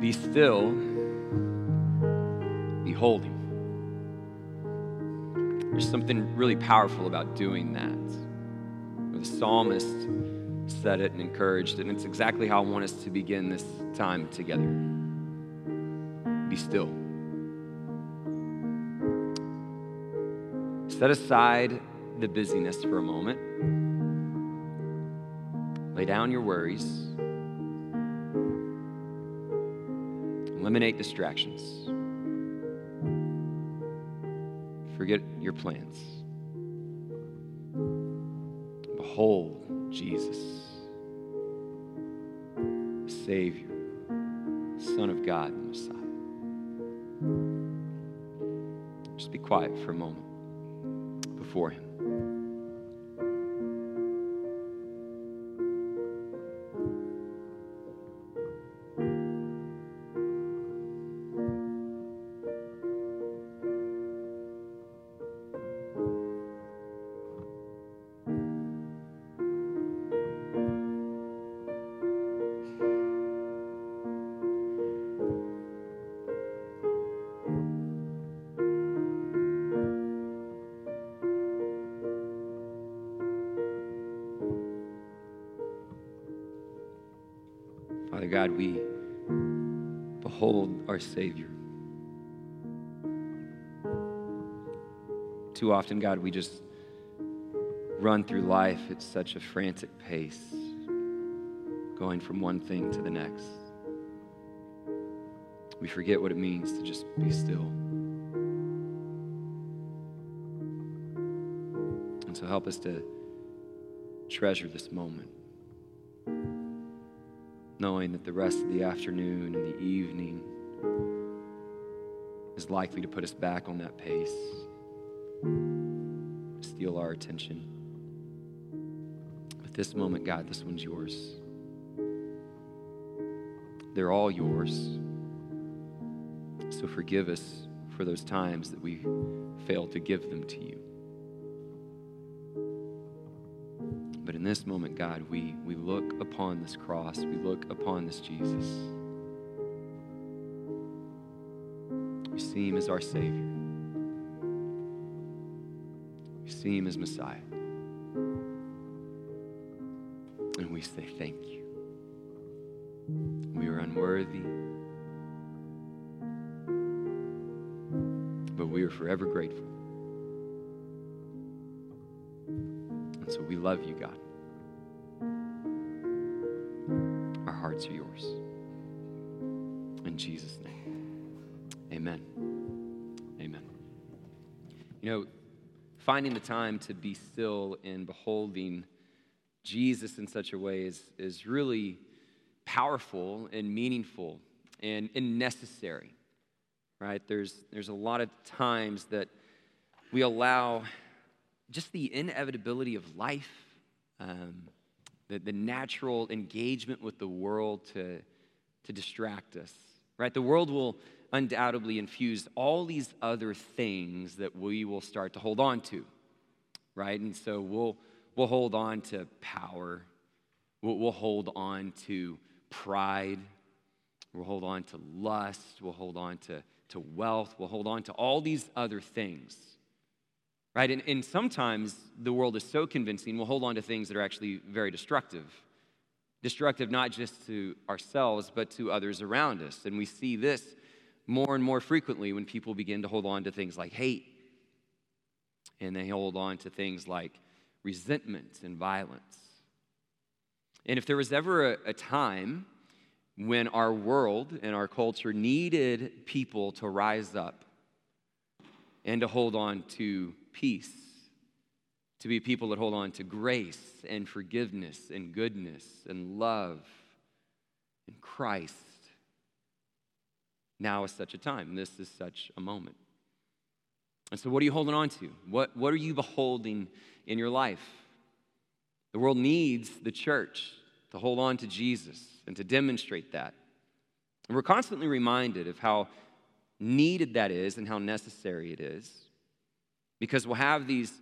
Be still, behold Him. There's something really powerful about doing that. The psalmist said it and encouraged it, and it's exactly how I want us to begin this time together. Be still. Set aside the busyness for a moment. Lay down your worries. Eliminate distractions. Forget your plans. Behold Jesus, Savior, Son of God, the Messiah. Just be quiet for a moment before Him. God, we behold our Savior. Too often, God, we just run through life at such a frantic pace, going from one thing to the next. We forget what it means to just be still. And so help us to treasure this moment knowing that the rest of the afternoon and the evening is likely to put us back on that pace, steal our attention. But this moment, God, this one's yours. They're all yours. So forgive us for those times that we failed to give them to you. This moment, God, we, we look upon this cross, we look upon this Jesus. We see him as our Savior, we see him as Messiah. And we say, Thank you. We are unworthy, but we are forever grateful. And so we love you, God. Hearts are yours. In Jesus' name. Amen. Amen. You know, finding the time to be still and beholding Jesus in such a way is, is really powerful and meaningful and, and necessary, right? There's, there's a lot of times that we allow just the inevitability of life, um, the, the natural engagement with the world to, to distract us, right? The world will undoubtedly infuse all these other things that we will start to hold on to, right? And so we'll, we'll hold on to power, we'll, we'll hold on to pride, we'll hold on to lust, we'll hold on to, to wealth, we'll hold on to all these other things right? And, and, sometimes the world is so convincing, we'll hold on to things that are actually very destructive. Destructive not just to ourselves, but to others around us. And we see this more and more frequently when people begin to hold on to things like hate, and they hold on to things like resentment and violence. And if there was ever a, a time when our world and our culture needed people to rise up and to hold on to peace, to be people that hold on to grace and forgiveness and goodness and love and Christ. Now is such a time. This is such a moment. And so, what are you holding on to? What, what are you beholding in your life? The world needs the church to hold on to Jesus and to demonstrate that. And we're constantly reminded of how needed that is and how necessary it is. Because we'll have these,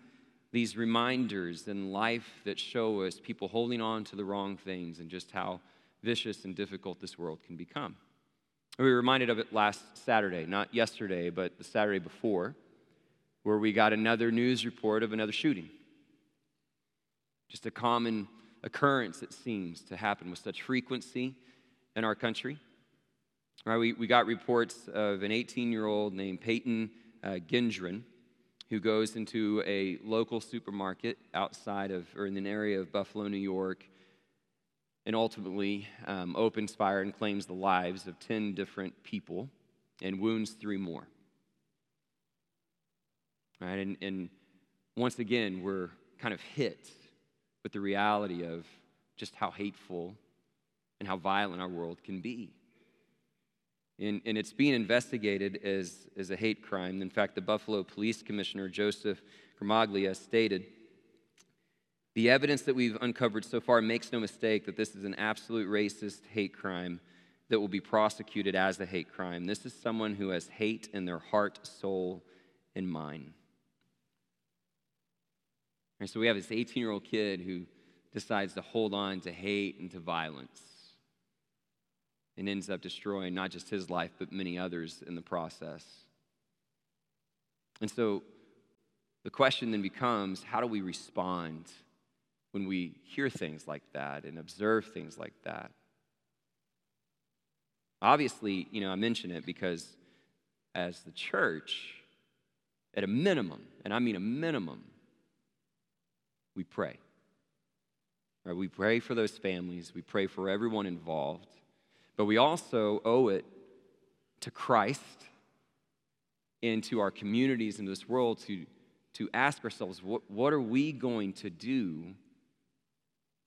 these reminders in life that show us people holding on to the wrong things and just how vicious and difficult this world can become. We were reminded of it last Saturday, not yesterday, but the Saturday before, where we got another news report of another shooting. Just a common occurrence, it seems, to happen with such frequency in our country. Right, we, we got reports of an 18 year old named Peyton uh, Gendron who goes into a local supermarket outside of, or in an area of Buffalo, New York, and ultimately um, opens fire and claims the lives of 10 different people and wounds three more. Right, and, and once again, we're kind of hit with the reality of just how hateful and how violent our world can be. And, and it's being investigated as, as a hate crime. In fact, the Buffalo Police Commissioner, Joseph Gramaglia, stated The evidence that we've uncovered so far makes no mistake that this is an absolute racist hate crime that will be prosecuted as a hate crime. This is someone who has hate in their heart, soul, and mind. And so we have this 18 year old kid who decides to hold on to hate and to violence and ends up destroying not just his life, but many others in the process. And so the question then becomes how do we respond when we hear things like that and observe things like that? Obviously, you know, I mention it because as the church, at a minimum, and I mean a minimum, we pray. Right? We pray for those families, we pray for everyone involved, but we also owe it to Christ and to our communities in this world to, to ask ourselves what, what are we going to do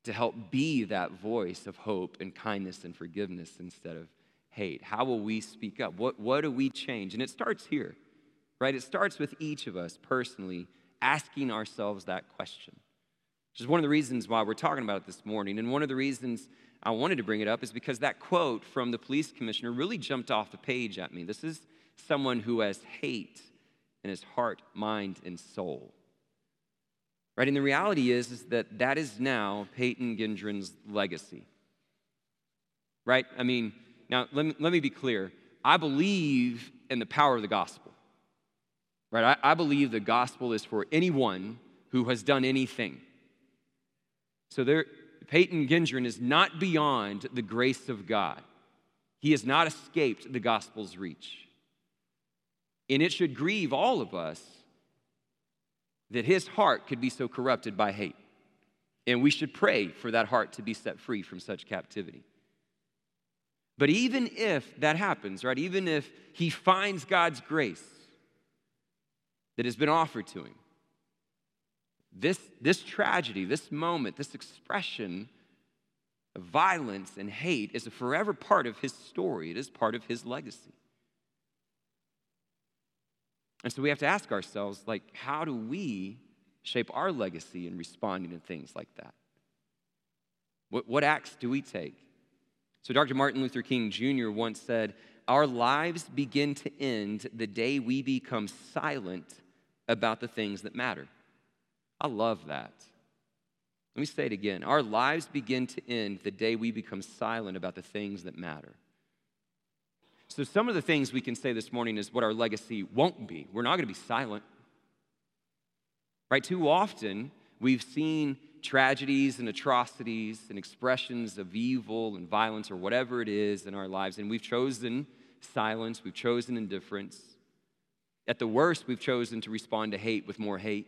to help be that voice of hope and kindness and forgiveness instead of hate? How will we speak up? What, what do we change? And it starts here, right? It starts with each of us personally asking ourselves that question. Which is one of the reasons why we're talking about it this morning. And one of the reasons I wanted to bring it up is because that quote from the police commissioner really jumped off the page at me. This is someone who has hate in his heart, mind, and soul. Right? And the reality is, is that that is now Peyton Gendron's legacy. Right? I mean, now let me, let me be clear. I believe in the power of the gospel. Right? I, I believe the gospel is for anyone who has done anything. So there, Peyton Gendron is not beyond the grace of God. He has not escaped the gospel's reach. And it should grieve all of us that his heart could be so corrupted by hate. And we should pray for that heart to be set free from such captivity. But even if that happens, right, even if he finds God's grace that has been offered to him, this, this tragedy, this moment, this expression of violence and hate is a forever part of his story. It is part of his legacy. And so we have to ask ourselves, like, how do we shape our legacy in responding to things like that? What, what acts do we take? So Dr. Martin Luther King Jr. once said, Our lives begin to end the day we become silent about the things that matter. I love that. Let me say it again. Our lives begin to end the day we become silent about the things that matter. So, some of the things we can say this morning is what our legacy won't be. We're not going to be silent. Right? Too often, we've seen tragedies and atrocities and expressions of evil and violence or whatever it is in our lives, and we've chosen silence, we've chosen indifference. At the worst, we've chosen to respond to hate with more hate.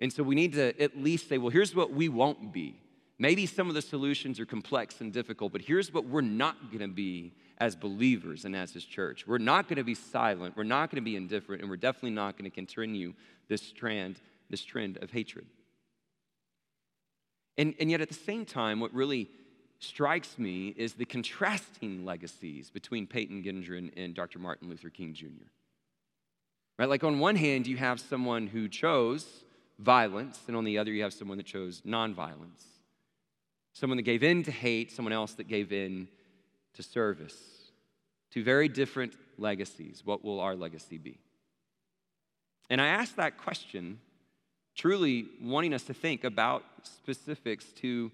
And so we need to at least say, well, here's what we won't be. Maybe some of the solutions are complex and difficult, but here's what we're not going to be as believers and as His church. We're not going to be silent. We're not going to be indifferent, and we're definitely not going to continue this trend, this trend of hatred. And, and yet, at the same time, what really strikes me is the contrasting legacies between Peyton Gendron and Dr. Martin Luther King Jr. Right? Like, on one hand, you have someone who chose violence, and on the other, you have someone that chose nonviolence. Someone that gave in to hate, someone else that gave in to service. Two very different legacies. What will our legacy be? And I ask that question truly wanting us to think about specifics to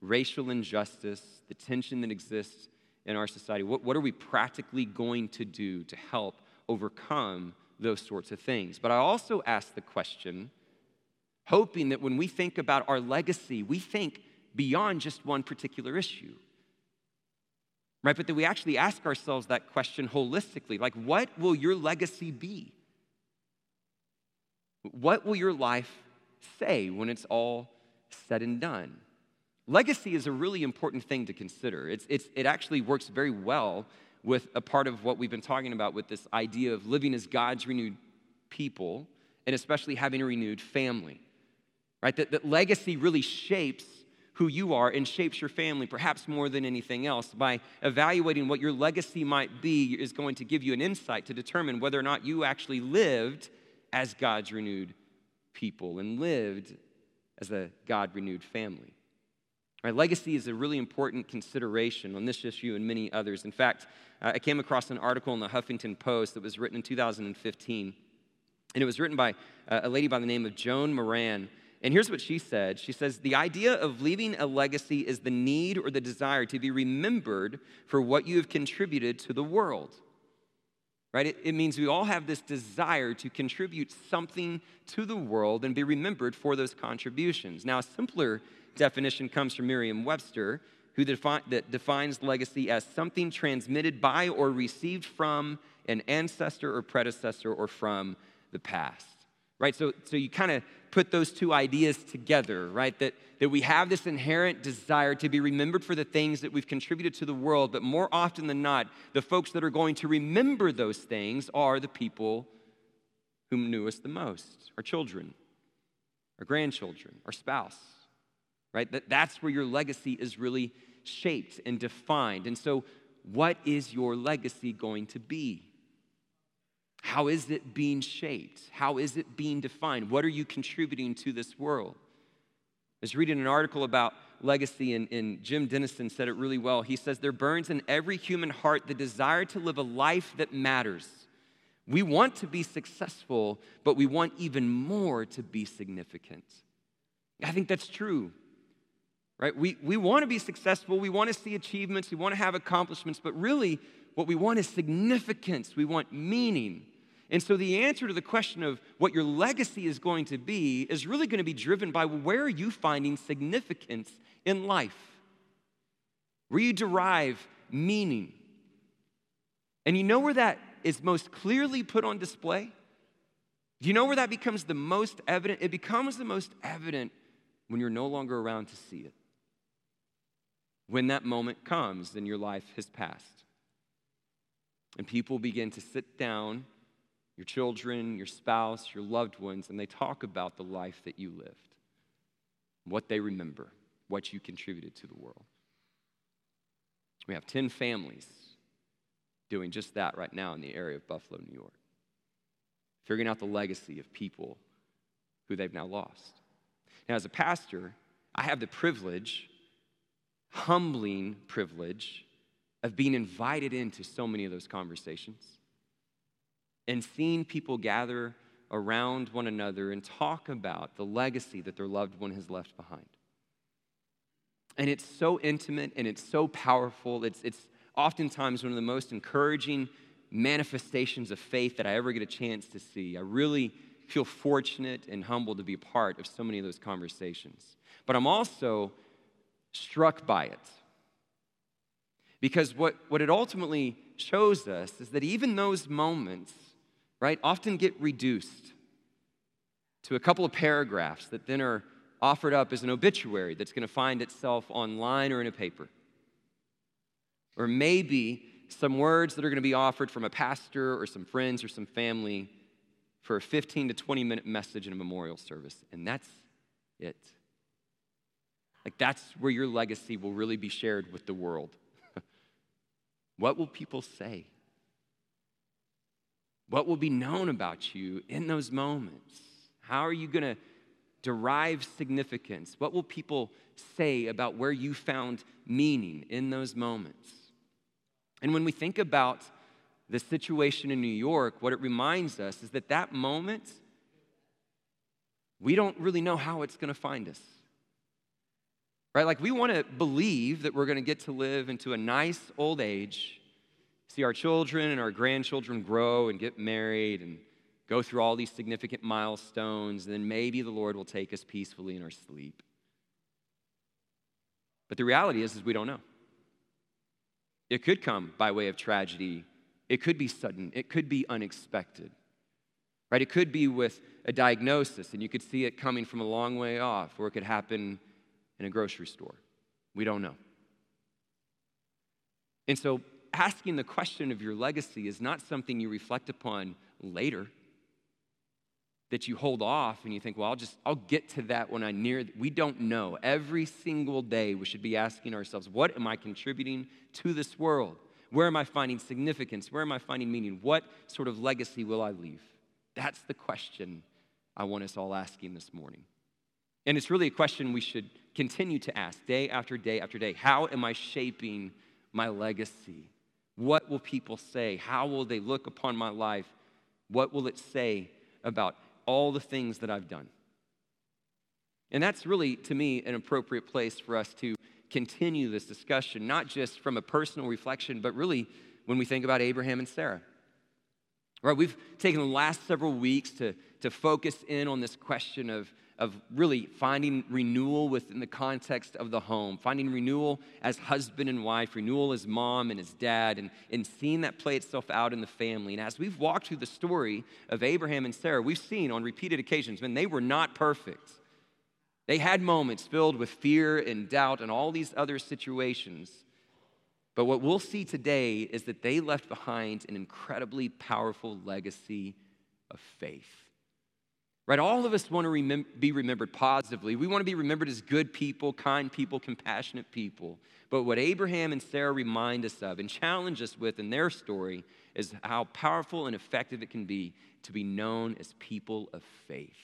racial injustice, the tension that exists in our society? What, what are we practically going to do to help overcome those sorts of things? But I also ask the question, hoping that when we think about our legacy, we think beyond just one particular issue. Right? But that we actually ask ourselves that question holistically like, what will your legacy be? What will your life say when it's all said and done? Legacy is a really important thing to consider. It's, it's, it actually works very well with a part of what we've been talking about with this idea of living as God's renewed people and especially having a renewed family. Right? That, that legacy really shapes who you are and shapes your family, perhaps more than anything else. By evaluating what your legacy might be, is going to give you an insight to determine whether or not you actually lived as God's renewed people and lived as a God renewed family. Right, legacy is a really important consideration on this issue and many others. In fact, I came across an article in the Huffington Post that was written in 2015, and it was written by a lady by the name of Joan Moran. And here's what she said She says, The idea of leaving a legacy is the need or the desire to be remembered for what you have contributed to the world right? It, it, means we all have this desire to contribute something to the world and be remembered for those contributions. Now, a simpler definition comes from Merriam Webster, who defi- that defines legacy as something transmitted by or received from an ancestor or predecessor or from the past right? So, so you kind of put those two ideas together, right? That, that we have this inherent desire to be remembered for the things that we've contributed to the world, but more often than not, the folks that are going to remember those things are the people whom knew us the most our children, our grandchildren, our spouse, right? That, that's where your legacy is really shaped and defined. And so, what is your legacy going to be? How is it being shaped? How is it being defined? What are you contributing to this world? I was reading an article about legacy, and, and Jim Denison said it really well. He says, There burns in every human heart the desire to live a life that matters. We want to be successful, but we want even more to be significant. I think that's true, right? We, we want to be successful, we want to see achievements, we want to have accomplishments, but really, what we want is significance, we want meaning. And so the answer to the question of what your legacy is going to be is really going to be driven by where are you finding significance in life? Where you derive meaning. And you know where that is most clearly put on display? Do you know where that becomes the most evident? It becomes the most evident when you're no longer around to see it. When that moment comes and your life has passed. And people begin to sit down your children, your spouse, your loved ones, and they talk about the life that you lived, what they remember, what you contributed to the world. We have 10 families doing just that right now in the area of Buffalo, New York, figuring out the legacy of people who they've now lost. Now, as a pastor, I have the privilege, humbling privilege, of being invited into so many of those conversations and seeing people gather around one another and talk about the legacy that their loved one has left behind. And it's so intimate and it's so powerful. It's, it's oftentimes one of the most encouraging manifestations of faith that I ever get a chance to see. I really feel fortunate and humbled to be a part of so many of those conversations. But I'm also struck by it. Because what, what it ultimately shows us is that even those moments right, often get reduced to a couple of paragraphs that then are offered up as an obituary that's going to find itself online or in a paper. Or maybe some words that are going to be offered from a pastor or some friends or some family for a 15 to 20 minute message in a memorial service. And that's it. Like, that's where your legacy will really be shared with the world. what will people say? What will be known about you in those moments? How are you going to derive significance? What will people say about where you found meaning in those moments? And when we think about the situation in New York, what it reminds us is that that moment, we don't really know how it's going to find us. Right? Like we want to believe that we're going to get to live into a nice old age, see our children and our grandchildren grow and get married and go through all these significant milestones, and then maybe the Lord will take us peacefully in our sleep. But the reality is, is we don't know. It could come by way of tragedy. It could be sudden. It could be unexpected. Right? It could be with a diagnosis and you could see it coming from a long way off, or it could happen in a grocery store. We don't know. And so asking the question of your legacy is not something you reflect upon later that you hold off and you think, well, I'll just, I'll get to that when I near. We don't know. Every single day, we should be asking ourselves, what am I contributing to this world? Where am I finding significance? Where am I finding meaning? What sort of legacy will I leave? That's the question I want us all asking this morning. And it's really a question we should continue to ask day after day after day. How am I shaping my legacy? What will people say? How will they look upon my life? What will it say about all the things that I've done. And that's really, to me, an appropriate place for us to continue this discussion, not just from a personal reflection, but really when we think about Abraham and Sarah. Right, we've taken the last several weeks to, to focus in on this question of of really finding renewal within the context of the home, finding renewal as husband and wife, renewal as mom and as dad, and, and seeing that play itself out in the family. And as we've walked through the story of Abraham and Sarah, we've seen on repeated occasions, man, they were not perfect. They had moments filled with fear and doubt and all these other situations. But what we'll see today is that they left behind an incredibly powerful legacy of faith. Right? All of us want to remem- be remembered positively. We want to be remembered as good people, kind people, compassionate people. But what Abraham and Sarah remind us of and challenge us with in their story is how powerful and effective it can be to be known as people of faith.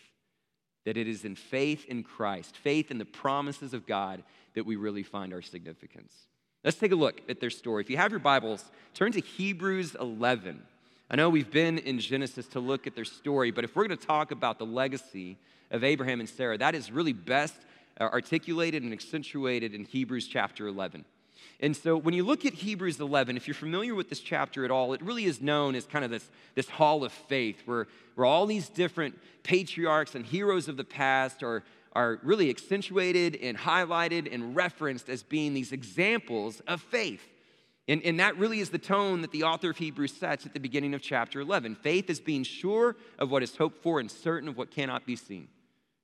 That it is in faith in Christ, faith in the promises of God, that we really find our significance. Let's take a look at their story. If you have your Bibles, turn to Hebrews 11. I know we've been in Genesis to look at their story, but if we're going to talk about the legacy of Abraham and Sarah, that is really best uh, articulated and accentuated in Hebrews chapter 11. And so when you look at Hebrews 11, if you're familiar with this chapter at all, it really is known as kind of this, this hall of faith where, where all these different patriarchs and heroes of the past are, are really accentuated and highlighted and referenced as being these examples of faith. And, and that really is the tone that the author of Hebrews sets at the beginning of chapter 11. Faith is being sure of what is hoped for and certain of what cannot be seen.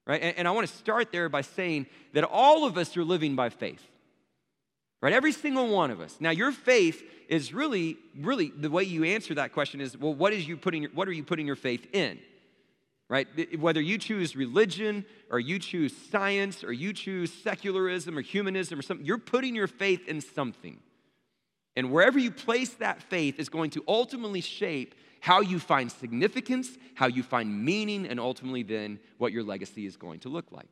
Right? And, and I want to start there by saying that all of us are living by faith. Right? Every single one of us. Now, your faith is really, really, the way you answer that question is, well, what is you putting, what are you putting your faith in? Right? Whether you choose religion or you choose science or you choose secularism or humanism or something, you're putting your faith in something. And wherever you place that faith is going to ultimately shape how you find significance, how you find meaning, and ultimately then what your legacy is going to look like.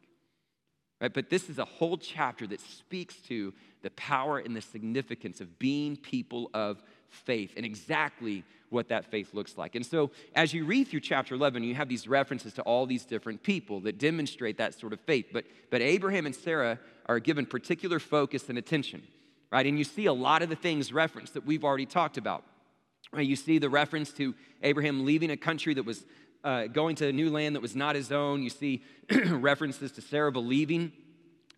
Right? But this is a whole chapter that speaks to the power and the significance of being people of faith and exactly what that faith looks like. And so, as you read through chapter 11, you have these references to all these different people that demonstrate that sort of faith. But, but Abraham and Sarah are given particular focus and attention right? And you see a lot of the things referenced that we've already talked about. Right? You see the reference to Abraham leaving a country that was uh, going to a new land that was not his own. You see references to Sarah believing,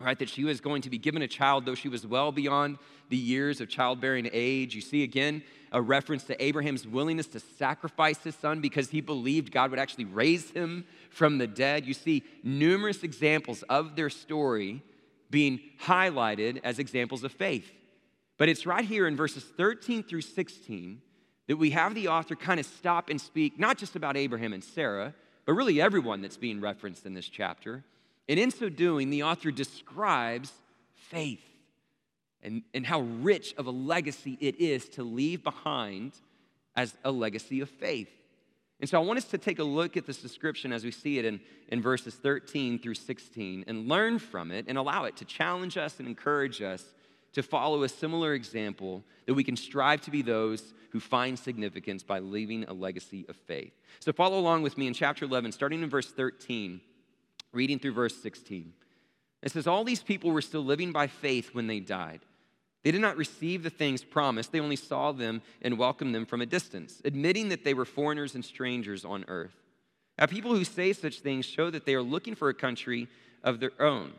right, that she was going to be given a child, though she was well beyond the years of childbearing age. You see again a reference to Abraham's willingness to sacrifice his son because he believed God would actually raise him from the dead. You see numerous examples of their story being highlighted as examples of faith. But it's right here in verses 13 through 16 that we have the author kind of stop and speak, not just about Abraham and Sarah, but really everyone that's being referenced in this chapter. And in so doing, the author describes faith and, and how rich of a legacy it is to leave behind as a legacy of faith. And so I want us to take a look at this description as we see it in, in verses 13 through 16 and learn from it and allow it to challenge us and encourage us to follow a similar example that we can strive to be those who find significance by leaving a legacy of faith. So follow along with me in chapter 11, starting in verse 13, reading through verse 16. It says, All these people were still living by faith when they died. They did not receive the things promised, they only saw them and welcomed them from a distance, admitting that they were foreigners and strangers on earth. Now, people who say such things show that they are looking for a country of their own.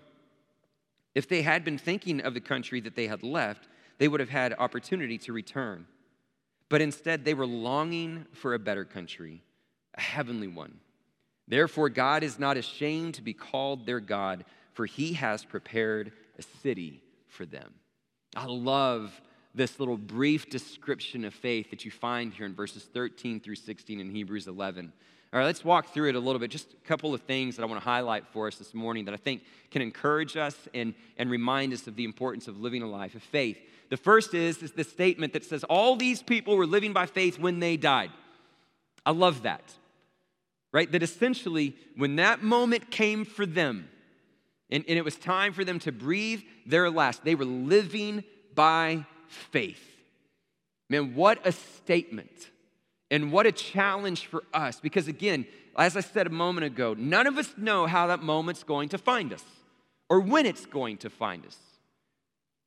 If they had been thinking of the country that they had left, they would have had opportunity to return. But instead, they were longing for a better country, a heavenly one. Therefore, God is not ashamed to be called their God, for he has prepared a city for them. I love this little brief description of faith that you find here in verses 13 through 16 in Hebrews 11. All right, let's walk through it a little bit. Just a couple of things that I want to highlight for us this morning that I think can encourage us and, and remind us of the importance of living a life of faith. The first is, is the statement that says, All these people were living by faith when they died. I love that. Right? That essentially, when that moment came for them, and, and it was time for them to breathe their last. They were living by faith. Man, what a statement. And what a challenge for us. Because again, as I said a moment ago, none of us know how that moment's going to find us or when it's going to find us.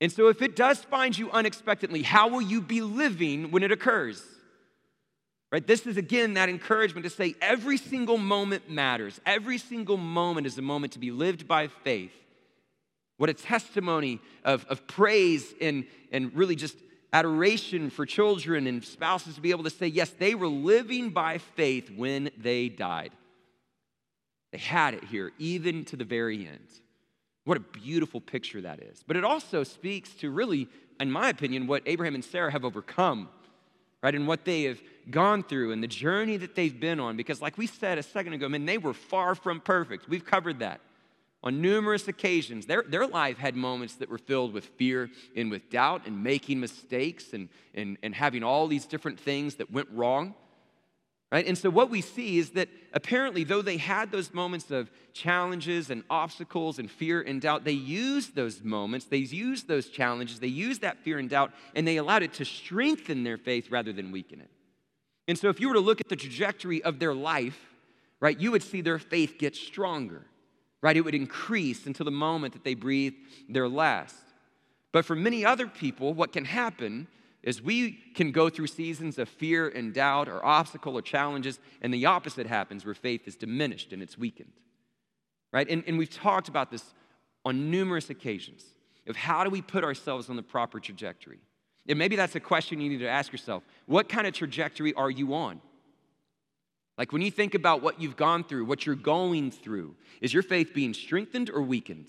And so, if it does find you unexpectedly, how will you be living when it occurs? Right? This is again that encouragement to say every single moment matters. Every single moment is a moment to be lived by faith. What a testimony of, of praise and, and really just adoration for children and spouses to be able to say, yes, they were living by faith when they died. They had it here, even to the very end. What a beautiful picture that is. But it also speaks to really, in my opinion, what Abraham and Sarah have overcome right? And what they have gone through and the journey that they've been on. Because, like we said a second ago, man, they were far from perfect. We've covered that on numerous occasions. Their, their life had moments that were filled with fear and with doubt and making mistakes and, and, and having all these different things that went wrong. Right? And so what we see is that apparently, though they had those moments of challenges and obstacles and fear and doubt, they used those moments, they used those challenges, they used that fear and doubt, and they allowed it to strengthen their faith rather than weaken it. And so if you were to look at the trajectory of their life, right, you would see their faith get stronger, right? It would increase until the moment that they breathe their last. But for many other people, what can happen is we can go through seasons of fear and doubt or obstacle or challenges, and the opposite happens where faith is diminished and it's weakened. Right? And, and we've talked about this on numerous occasions of how do we put ourselves on the proper trajectory. And maybe that's a question you need to ask yourself. What kind of trajectory are you on? Like when you think about what you've gone through, what you're going through, is your faith being strengthened or weakened?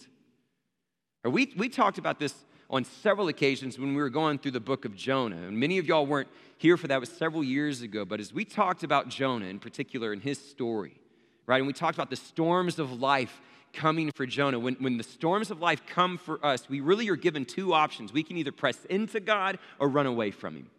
Or we, we talked about this on several occasions when we were going through the book of Jonah. And many of y'all weren't here for that, it was several years ago. But as we talked about Jonah in particular and his story, right, and we talked about the storms of life coming for Jonah, when, when the storms of life come for us, we really are given two options. We can either press into God or run away from Him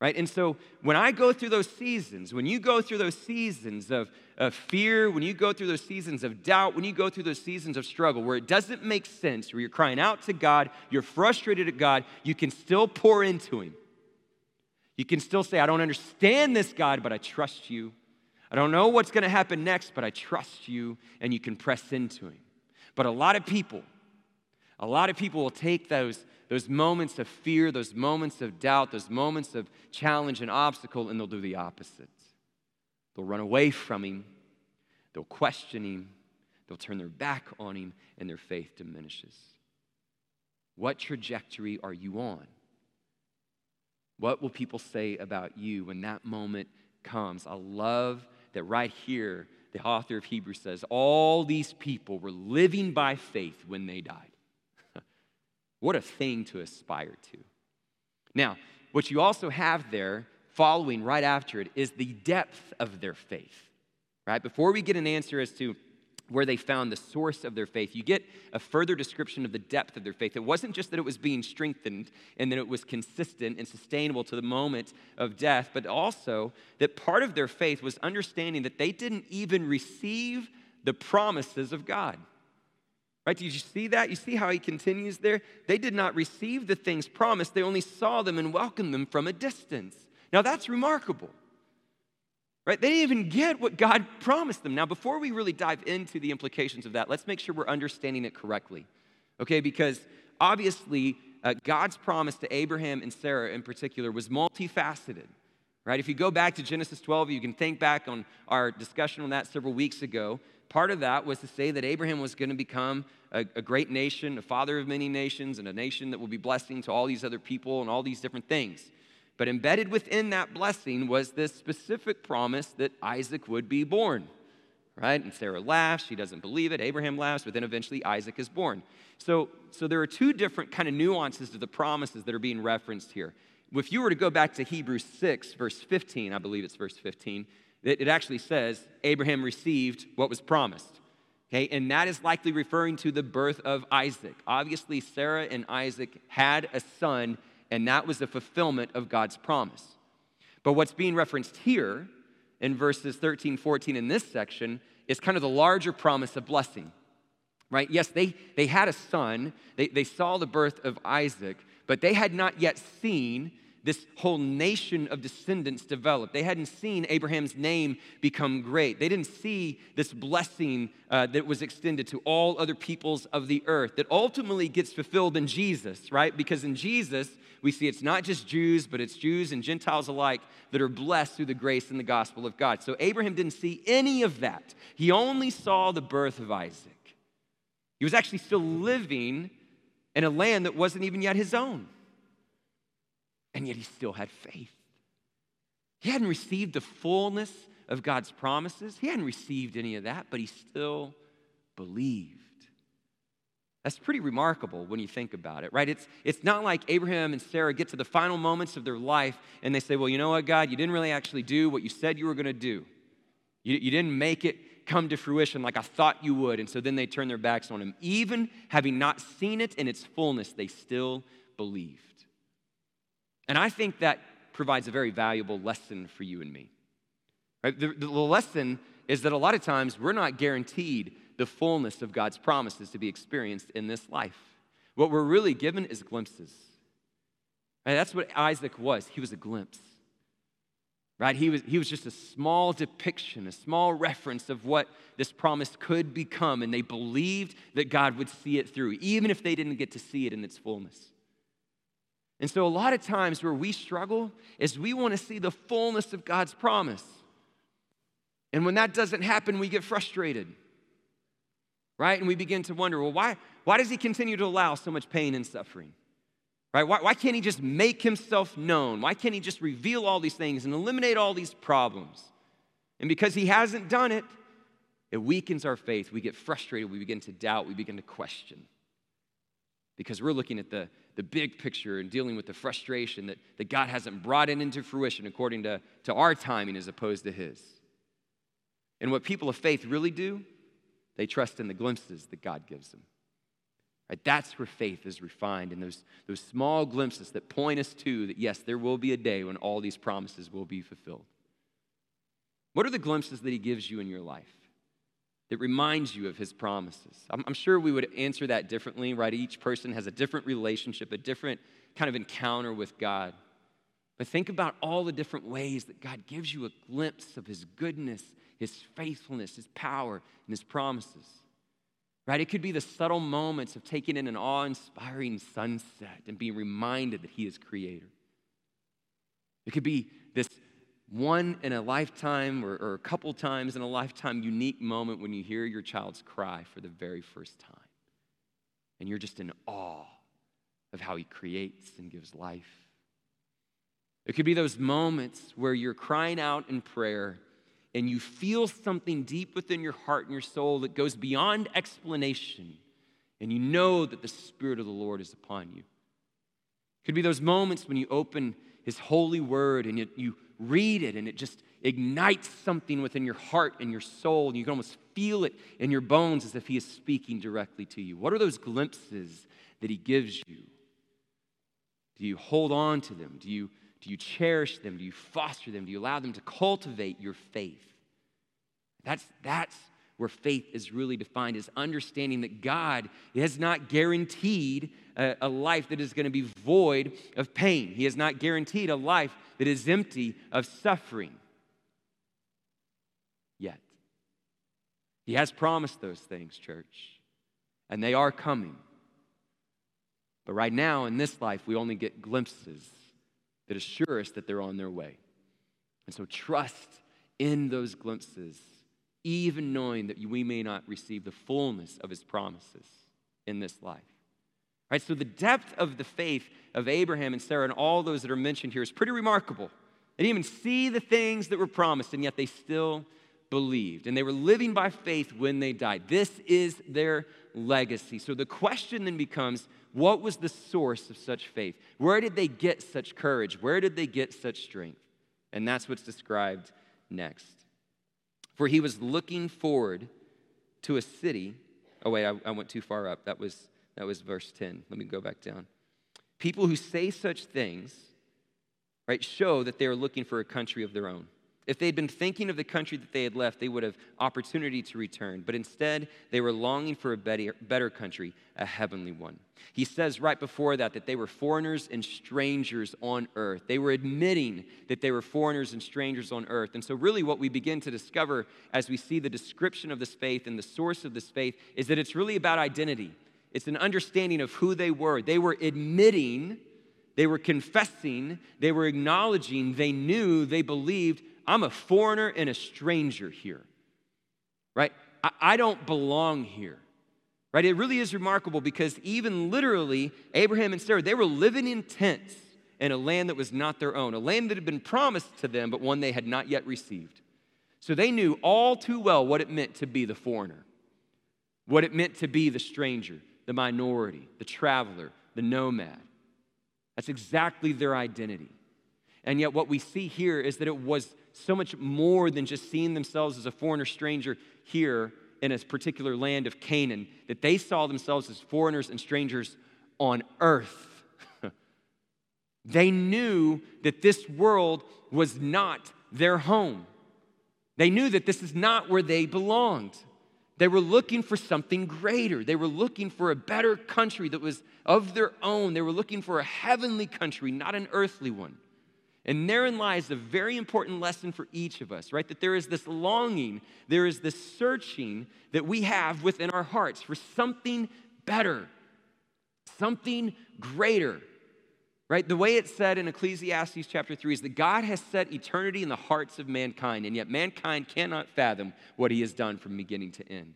right? And so when I go through those seasons, when you go through those seasons of, of fear, when you go through those seasons of doubt, when you go through those seasons of struggle where it doesn't make sense, where you're crying out to God, you're frustrated at God, you can still pour into Him. You can still say, I don't understand this, God, but I trust you. I don't know what's going to happen next, but I trust you, and you can press into Him. But a lot of people, a lot of people will take those those moments of fear, those moments of doubt, those moments of challenge and obstacle, and they'll do the opposite. They'll run away from Him, they'll question Him, they'll turn their back on Him, and their faith diminishes. What trajectory are you on? What will people say about you when that moment comes? I love that right here, the author of Hebrews says, All these people were living by faith when they died. What a thing to aspire to. Now, what you also have there, following right after it, is the depth of their faith, right? Before we get an answer as to where they found the source of their faith, you get a further description of the depth of their faith. It wasn't just that it was being strengthened and that it was consistent and sustainable to the moment of death, but also that part of their faith was understanding that they didn't even receive the promises of God. Right? Did you see that? You see how he continues there? They did not receive the things promised, they only saw them and welcomed them from a distance. Now that's remarkable. Right? They didn't even get what God promised them. Now, before we really dive into the implications of that, let's make sure we're understanding it correctly. Okay? Because obviously, uh, God's promise to Abraham and Sarah in particular was multifaceted. Right? If you go back to Genesis 12, you can think back on our discussion on that several weeks ago. Part of that was to say that Abraham was going to become a, a great nation, a father of many nations, and a nation that will be blessing to all these other people and all these different things. But embedded within that blessing was this specific promise that Isaac would be born, right? And Sarah laughs, she doesn't believe it. Abraham laughs, but then eventually Isaac is born. So, so there are two different kind of nuances to the promises that are being referenced here. If you were to go back to Hebrews 6, verse 15, I believe it's verse 15, it, actually says Abraham received what was promised. Okay, and that is likely referring to the birth of Isaac. Obviously, Sarah and Isaac had a son and that was the fulfillment of God's promise. But what's being referenced here in verses 13, 14 in this section is kind of the larger promise of blessing, right? Yes, they, they had a son, they, they saw the birth of Isaac, but they had not yet seen this whole nation of descendants develop. They hadn't seen Abraham's name become great. They didn't see this blessing uh, that was extended to all other peoples of the earth that ultimately gets fulfilled in Jesus, right? Because in Jesus, we see it's not just Jews, but it's Jews and Gentiles alike that are blessed through the grace and the gospel of God. So Abraham didn't see any of that. He only saw the birth of Isaac. He was actually still living in a land that wasn't even yet his own and yet he still had faith. He hadn't received the fullness of God's promises, he hadn't received any of that, but he still believed. That's pretty remarkable when you think about it, right? It's, it's not like Abraham and Sarah get to the final moments of their life and they say, Well, you know what, God, you didn't really actually do what you said you were going to do. You, you didn't make it come to fruition like I thought you would. And so then they turn their backs on him. Even having not seen it in its fullness, they still believed. And I think that provides a very valuable lesson for you and me. Right? The, the lesson is that a lot of times we're not guaranteed the fullness of God's promises to be experienced in this life. What we're really given is glimpses. Right? That's what Isaac was. He was a glimpse. Right? He was, he was just a small depiction, a small reference of what this promise could become, and they believed that God would see it through, even if they didn't get to see it in its fullness. And so, a lot of times where we struggle is we want to see the fullness of God's promise. And when that doesn't happen, we get frustrated, right? And we begin to wonder, well, why, why does He continue to allow so much pain and suffering? Right? Why, why can't He just make Himself known? Why can't He just reveal all these things and eliminate all these problems? And because He hasn't done it, it weakens our faith. We get frustrated. We begin to doubt. We begin to question. Because we're looking at the, the big picture and dealing with the frustration that, that God hasn't brought it into fruition according to, to our timing as opposed to His. And what people of faith really do, they trust in the glimpses that God gives them. Right? That's where faith is refined in those, those small glimpses that point us to that, yes, there will be a day when all these promises will be fulfilled. What are the glimpses that He gives you in your life? that reminds you of his promises. I'm, I'm, sure we would answer that differently, right? Each person has a different relationship, a different kind of encounter with God. But think about all the different ways that God gives you a glimpse of his goodness, his faithfulness, his power, and his promises. Right? It could be the subtle moments of taking in an awe inspiring sunset and being reminded that he is creator. It could be this one in a lifetime or, or, a couple times in a lifetime unique moment when you hear your child's cry for the very first time. And you're just in awe of how he creates and gives life. It could be those moments where you're crying out in prayer and you feel something deep within your heart and your soul that goes beyond explanation, and you know that the Spirit of the Lord is upon you. It could be those moments when you open his holy word and you, you read it and it just ignites something within your heart and your soul, and you can almost feel it in your bones as if He is speaking directly to you. What are those glimpses that He gives you? Do you hold on to them? Do you, do you cherish them? Do you foster them? Do you allow them to cultivate your faith? That's, that's where faith is really defined is understanding that God has not guaranteed a, a life that is going to be void of pain. He has not guaranteed a life that is empty of suffering. Yet, He has promised those things, church, and they are coming. But right now, in this life, we only get glimpses that assure us that they're on their way. And so trust in those glimpses, even knowing that we may not receive the fullness of his promises in this life. Right? So the depth of the faith of Abraham and Sarah and all those that are mentioned here is pretty remarkable. They didn't even see the things that were promised, and yet they still believed. And they were living by faith when they died. This is their legacy. So the question then becomes what was the source of such faith? Where did they get such courage? Where did they get such strength? And that's what's described next. For he was looking forward to a city. Oh, wait, I, I went too far up. That was, that was verse 10. Let me go back down. People who say such things, right, show that they are looking for a country of their own. If they'd been thinking of the country that they had left, they would have opportunity to return. But instead, they were longing for a better, better country, a heavenly one. He says right before that that they were foreigners and strangers on earth. They were admitting that they were foreigners and strangers on earth. And so, really, what we begin to discover as we see the description of this faith and the source of this faith is that it's really about identity. It's an understanding of who they were. They were admitting, they were confessing, they were acknowledging, they knew, they believed I'm a foreigner and a stranger here, right? I, I don't belong here, right? It really is remarkable because even literally, Abraham and Sarah, they were living in tents in a land that was not their own, a land that had been promised to them, but one they had not yet received. So they knew all too well what it meant to be the foreigner, what it meant to be the stranger, the minority, the traveler, the nomad. That's exactly their identity. And yet, what we see here is that it was so much more than just seeing themselves as a foreigner stranger here in a particular land of Canaan, that they saw themselves as foreigners and strangers on earth. they knew that this world was not their home. They knew that this is not where they belonged. They were looking for something greater. They were looking for a better country that was of their own. They were looking for a heavenly country, not an earthly one. And therein lies a very important lesson for each of us, right? That there is this longing, there is this searching that we have within our hearts for something better, something greater, right? The way it's said in Ecclesiastes chapter 3 is that God has set eternity in the hearts of mankind, and yet mankind cannot fathom what he has done from beginning to end.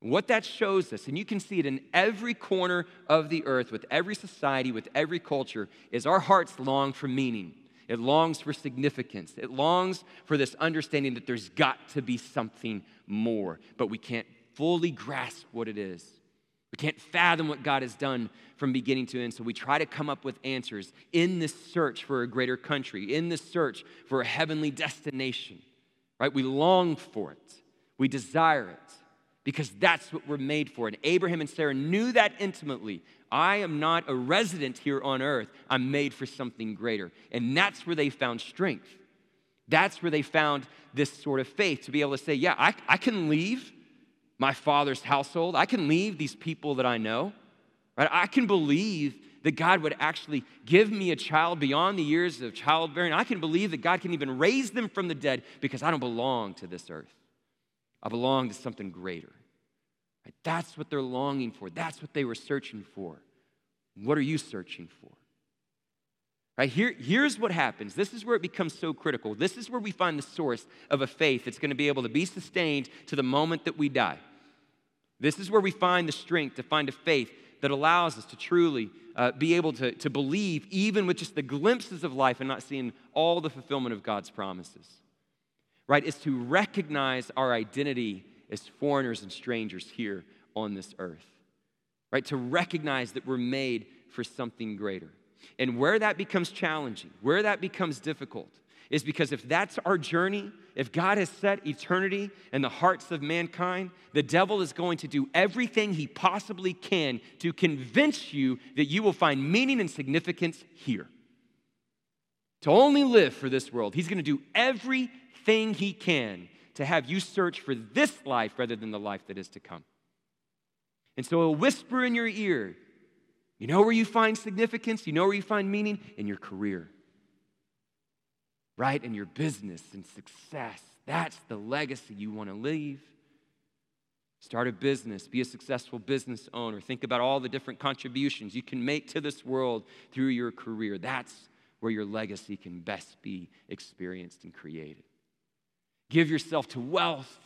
What that shows us, and you can see it in every corner of the earth, with every society, with every culture, is our hearts long for meaning. It longs for significance. It longs for this understanding that there's got to be something more, but we can't fully grasp what it is. We can't fathom what God has done from beginning to end. So we try to come up with answers in this search for a greater country, in this search for a heavenly destination, right? We long for it, we desire it because that's what we're made for. And Abraham and Sarah knew that intimately. I am not a resident here on earth, I'm made for something greater. And that's where they found strength. That's where they found this sort of faith to be able to say, Yeah, I, I can leave my father's household, I can leave these people that I know. Right? I can believe that God would actually give me a child beyond the years of childbearing. I can believe that God can even raise them from the dead because I don't belong to this earth. I belong to something greater. Right? That's what they're longing for. That's what they were searching for. What are you searching for? Right? Here, here's what happens. This is where it becomes so critical. This is where we find the source of a faith that's going to be able to be sustained to the moment that we die. This is where we find the strength to find a faith that allows us to truly uh, be able to, to believe, even with just the glimpses of life and not seeing all the fulfillment of God's promises right, is to recognize our identity as foreigners and strangers here on this earth, right? To recognize that we're made for something greater. And where that becomes challenging, where that becomes difficult, is because if that's our journey, if God has set eternity in the hearts of mankind, the devil is going to do everything he possibly can to convince you that you will find meaning and significance here. To only live for this world. He's going to do everything he can to have you search for this life rather than the life that is to come. And so he'll whisper in your ear, you know where you find significance? You know where you find meaning? In your career, right? In your business and success. That's the legacy you want to leave. Start a business, be a successful business owner. Think about all the different contributions you can make to this world through your career. That's where your legacy can best be experienced and created. Give yourself to wealth,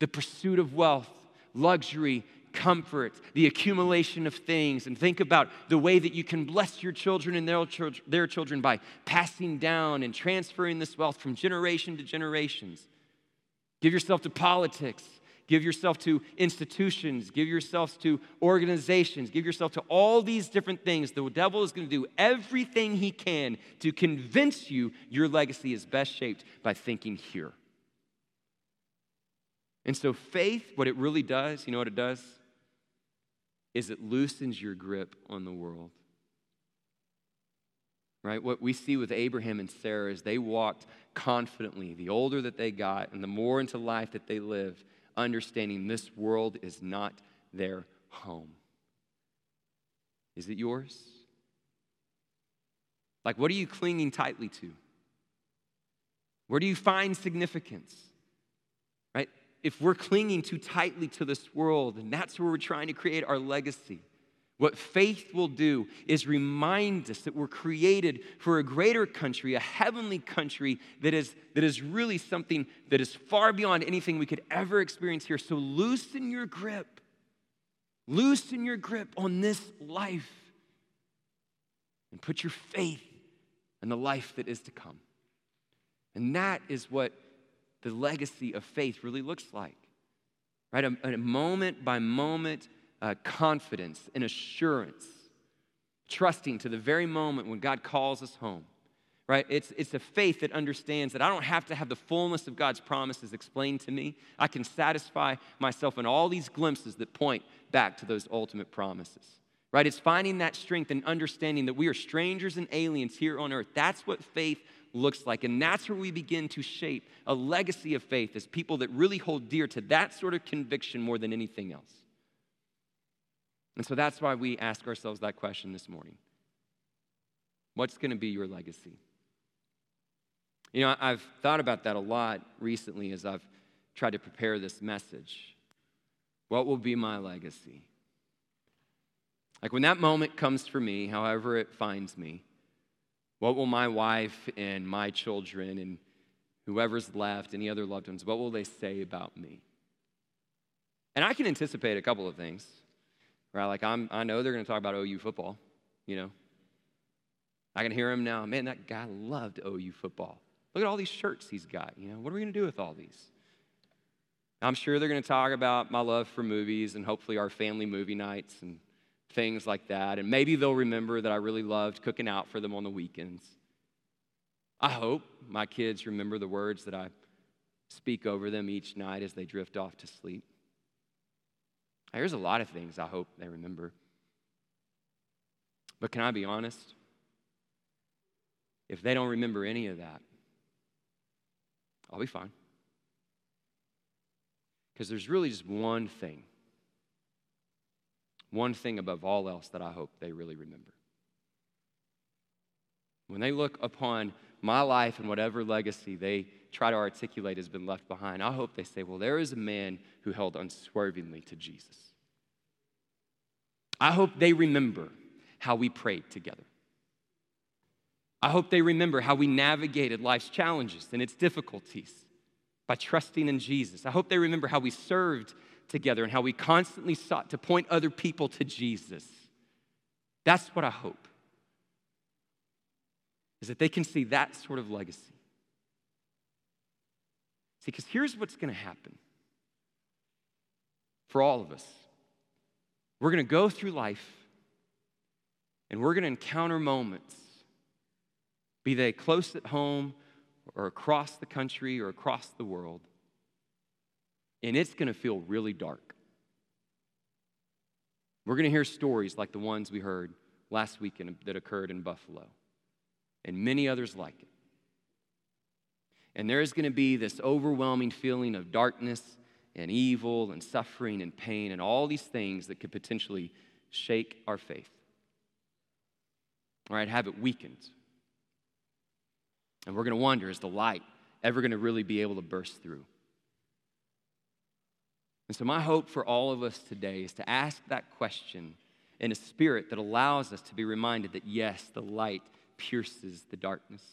the pursuit of wealth, luxury, comfort, the accumulation of things, and think about the way that you can bless your children and their, their children by passing down and transferring this wealth from generation to generations. Give yourself to politics. Give yourself to institutions. Give yourself to organizations. Give yourself to all these different things. The devil is going to do everything he can to convince you your legacy is best shaped by thinking here. And so, faith, what it really does, you know what it does? Is it loosens your grip on the world. Right? What we see with Abraham and Sarah is they walked confidently, the older that they got and the more into life that they lived, understanding this world is not their home. Is it yours? Like, what are you clinging tightly to? Where do you find significance? If we're clinging too tightly to this world, and that's where we're trying to create our legacy. What faith will do is remind us that we're created for a greater country, a heavenly country that is, that is really something that is far beyond anything we could ever experience here. So loosen your grip. Loosen your grip on this life and put your faith in the life that is to come. And that is what the legacy of faith really looks like. Right? A, a moment by moment uh, confidence and assurance, trusting to the very moment when God calls us home. Right? It's, it's a faith that understands that I don't have to have the fullness of God's promises explained to me. I can satisfy myself in all these glimpses that point back to those ultimate promises. Right? It's finding that strength and understanding that we are strangers and aliens here on earth. That's what faith looks like. And that's where we begin to shape a legacy of faith as people that really hold dear to that sort of conviction more than anything else. And so that's why we ask ourselves that question this morning What's going to be your legacy? You know, I've thought about that a lot recently as I've tried to prepare this message. What will be my legacy? Like when that moment comes for me, however it finds me, what will my wife and my children and whoever's left, any other loved ones, what will they say about me? And I can anticipate a couple of things, right? Like I'm, I know they're going to talk about OU football, you know. I can hear him now. Man, that guy loved OU football. Look at all these shirts he's got. You know, what are we going to do with all these? I'm sure they're going to talk about my love for movies and hopefully our family movie nights and things like that. And maybe they'll remember that I really loved cooking out for them on the weekends. I hope my kids remember the words that I speak over them each night as they drift off to sleep. There's a lot of things I hope they remember. But can I be honest? If they don't remember any of that, I'll be fine. Because there's really just one thing one thing above all else that I hope they really remember. When they look upon my life and whatever legacy they try to articulate has been left behind, I hope they say, well, there is a man who held unswervingly to Jesus. I hope they remember how we prayed together. I hope they remember how we navigated life's challenges and its difficulties by trusting in Jesus. I hope they remember how we served together and how we constantly sought to point other people to Jesus. That's what I hope. Is that they can see that sort of legacy. See, because here's what's going to happen for all of us we're going to go through life and we're going to encounter moments, be they close at home or across the country or across the world, and it's going to feel really dark. We're going to hear stories like the ones we heard last weekend that occurred in Buffalo, and many others like it. And there is going to be this overwhelming feeling of darkness and evil and suffering and pain and all these things that could potentially shake our faith. All right, have it weakened. And we're going to wonder is the light ever going to really be able to burst through? And so, my hope for all of us today is to ask that question in a spirit that allows us to be reminded that, yes, the light pierces the darkness.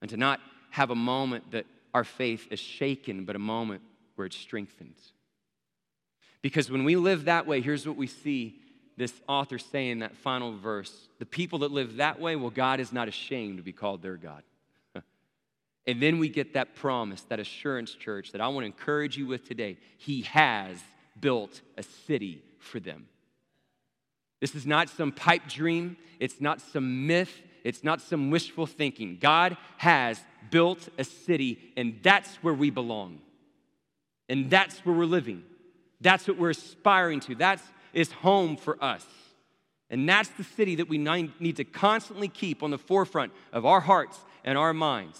And to not have a moment that our faith is shaken, but a moment where it's strengthened. Because when we live that way, here's what we see this author say in that final verse the people that live that way, well, God is not ashamed to be called their God. And then we get that promise, that assurance, church, that I want to encourage you with today. He has built a city for them. This is not some pipe dream, it's not some myth, it's not some wishful thinking. God has built a city, and that's where we belong. And that's where we're living. That's what we're aspiring to. That's is home for us. And that's the city that we need to constantly keep on the forefront of our hearts and our minds.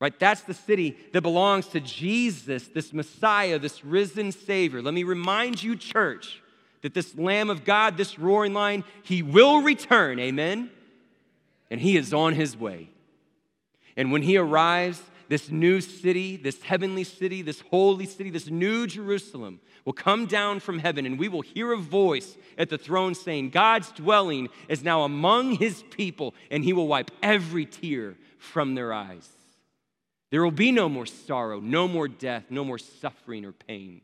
Right? That's the city that belongs to Jesus, this Messiah, this risen Savior. Let me remind you, church, that this Lamb of God, this roaring lion, he will return. Amen? And he is on his way. And when he arrives, this new city, this heavenly city, this holy city, this new Jerusalem will come down from heaven, and we will hear a voice at the throne saying, God's dwelling is now among his people, and he will wipe every tear from their eyes. There will be no more sorrow, no more death, no more suffering or pain.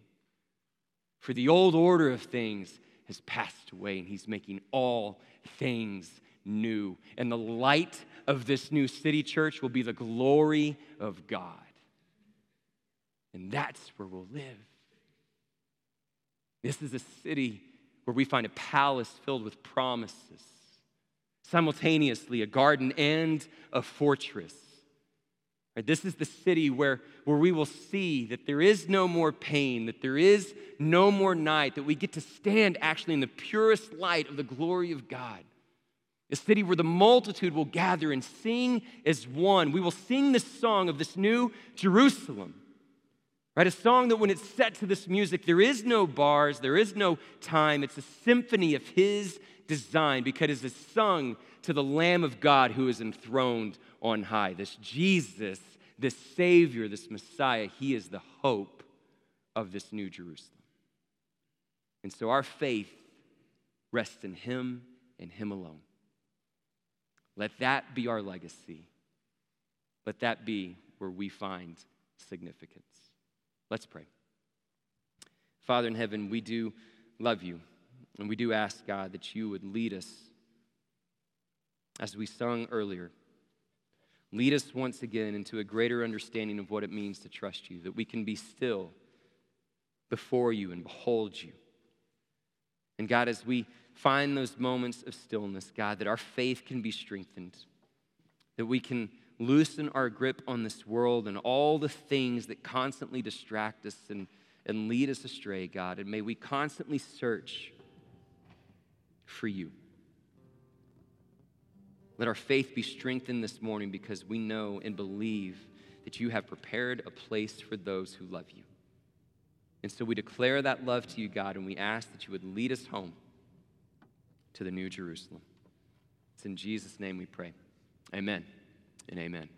For the old order of things has passed away, and he's making all things new. And the light of this new city church will be the glory of God. And that's where we'll live. This is a city where we find a palace filled with promises, simultaneously, a garden and a fortress. This is the city where, where we will see that there is no more pain, that there is no more night, that we get to stand actually in the purest light of the glory of God a city where the multitude will gather and sing as one. We will sing this song of this new Jerusalem. Right? A song that when it's set to this music, there is no bars, there is no time. It's a symphony of his design because it is sung to the Lamb of God who is enthroned on high. This Jesus, this Savior, this Messiah, he is the hope of this new Jerusalem. And so our faith rests in him and him alone. Let that be our legacy. Let that be where we find significance. Let's pray. Father in heaven, we do love you, and we do ask, God, that you would lead us as we sung earlier. Lead us once again into a greater understanding of what it means to trust you, that we can be still before you and behold you. And God, as we find those moments of stillness, God, that our faith can be strengthened, that we can loosen our grip on this world and all the things that constantly distract us and, and lead us astray, God. And may we constantly search for you. Let our faith be strengthened this morning because we know and believe that you have prepared a place for those who love you. And so we declare that love to you, God, and we ask that you would lead us home to the New Jerusalem. It's in Jesus' name we pray. Amen and amen.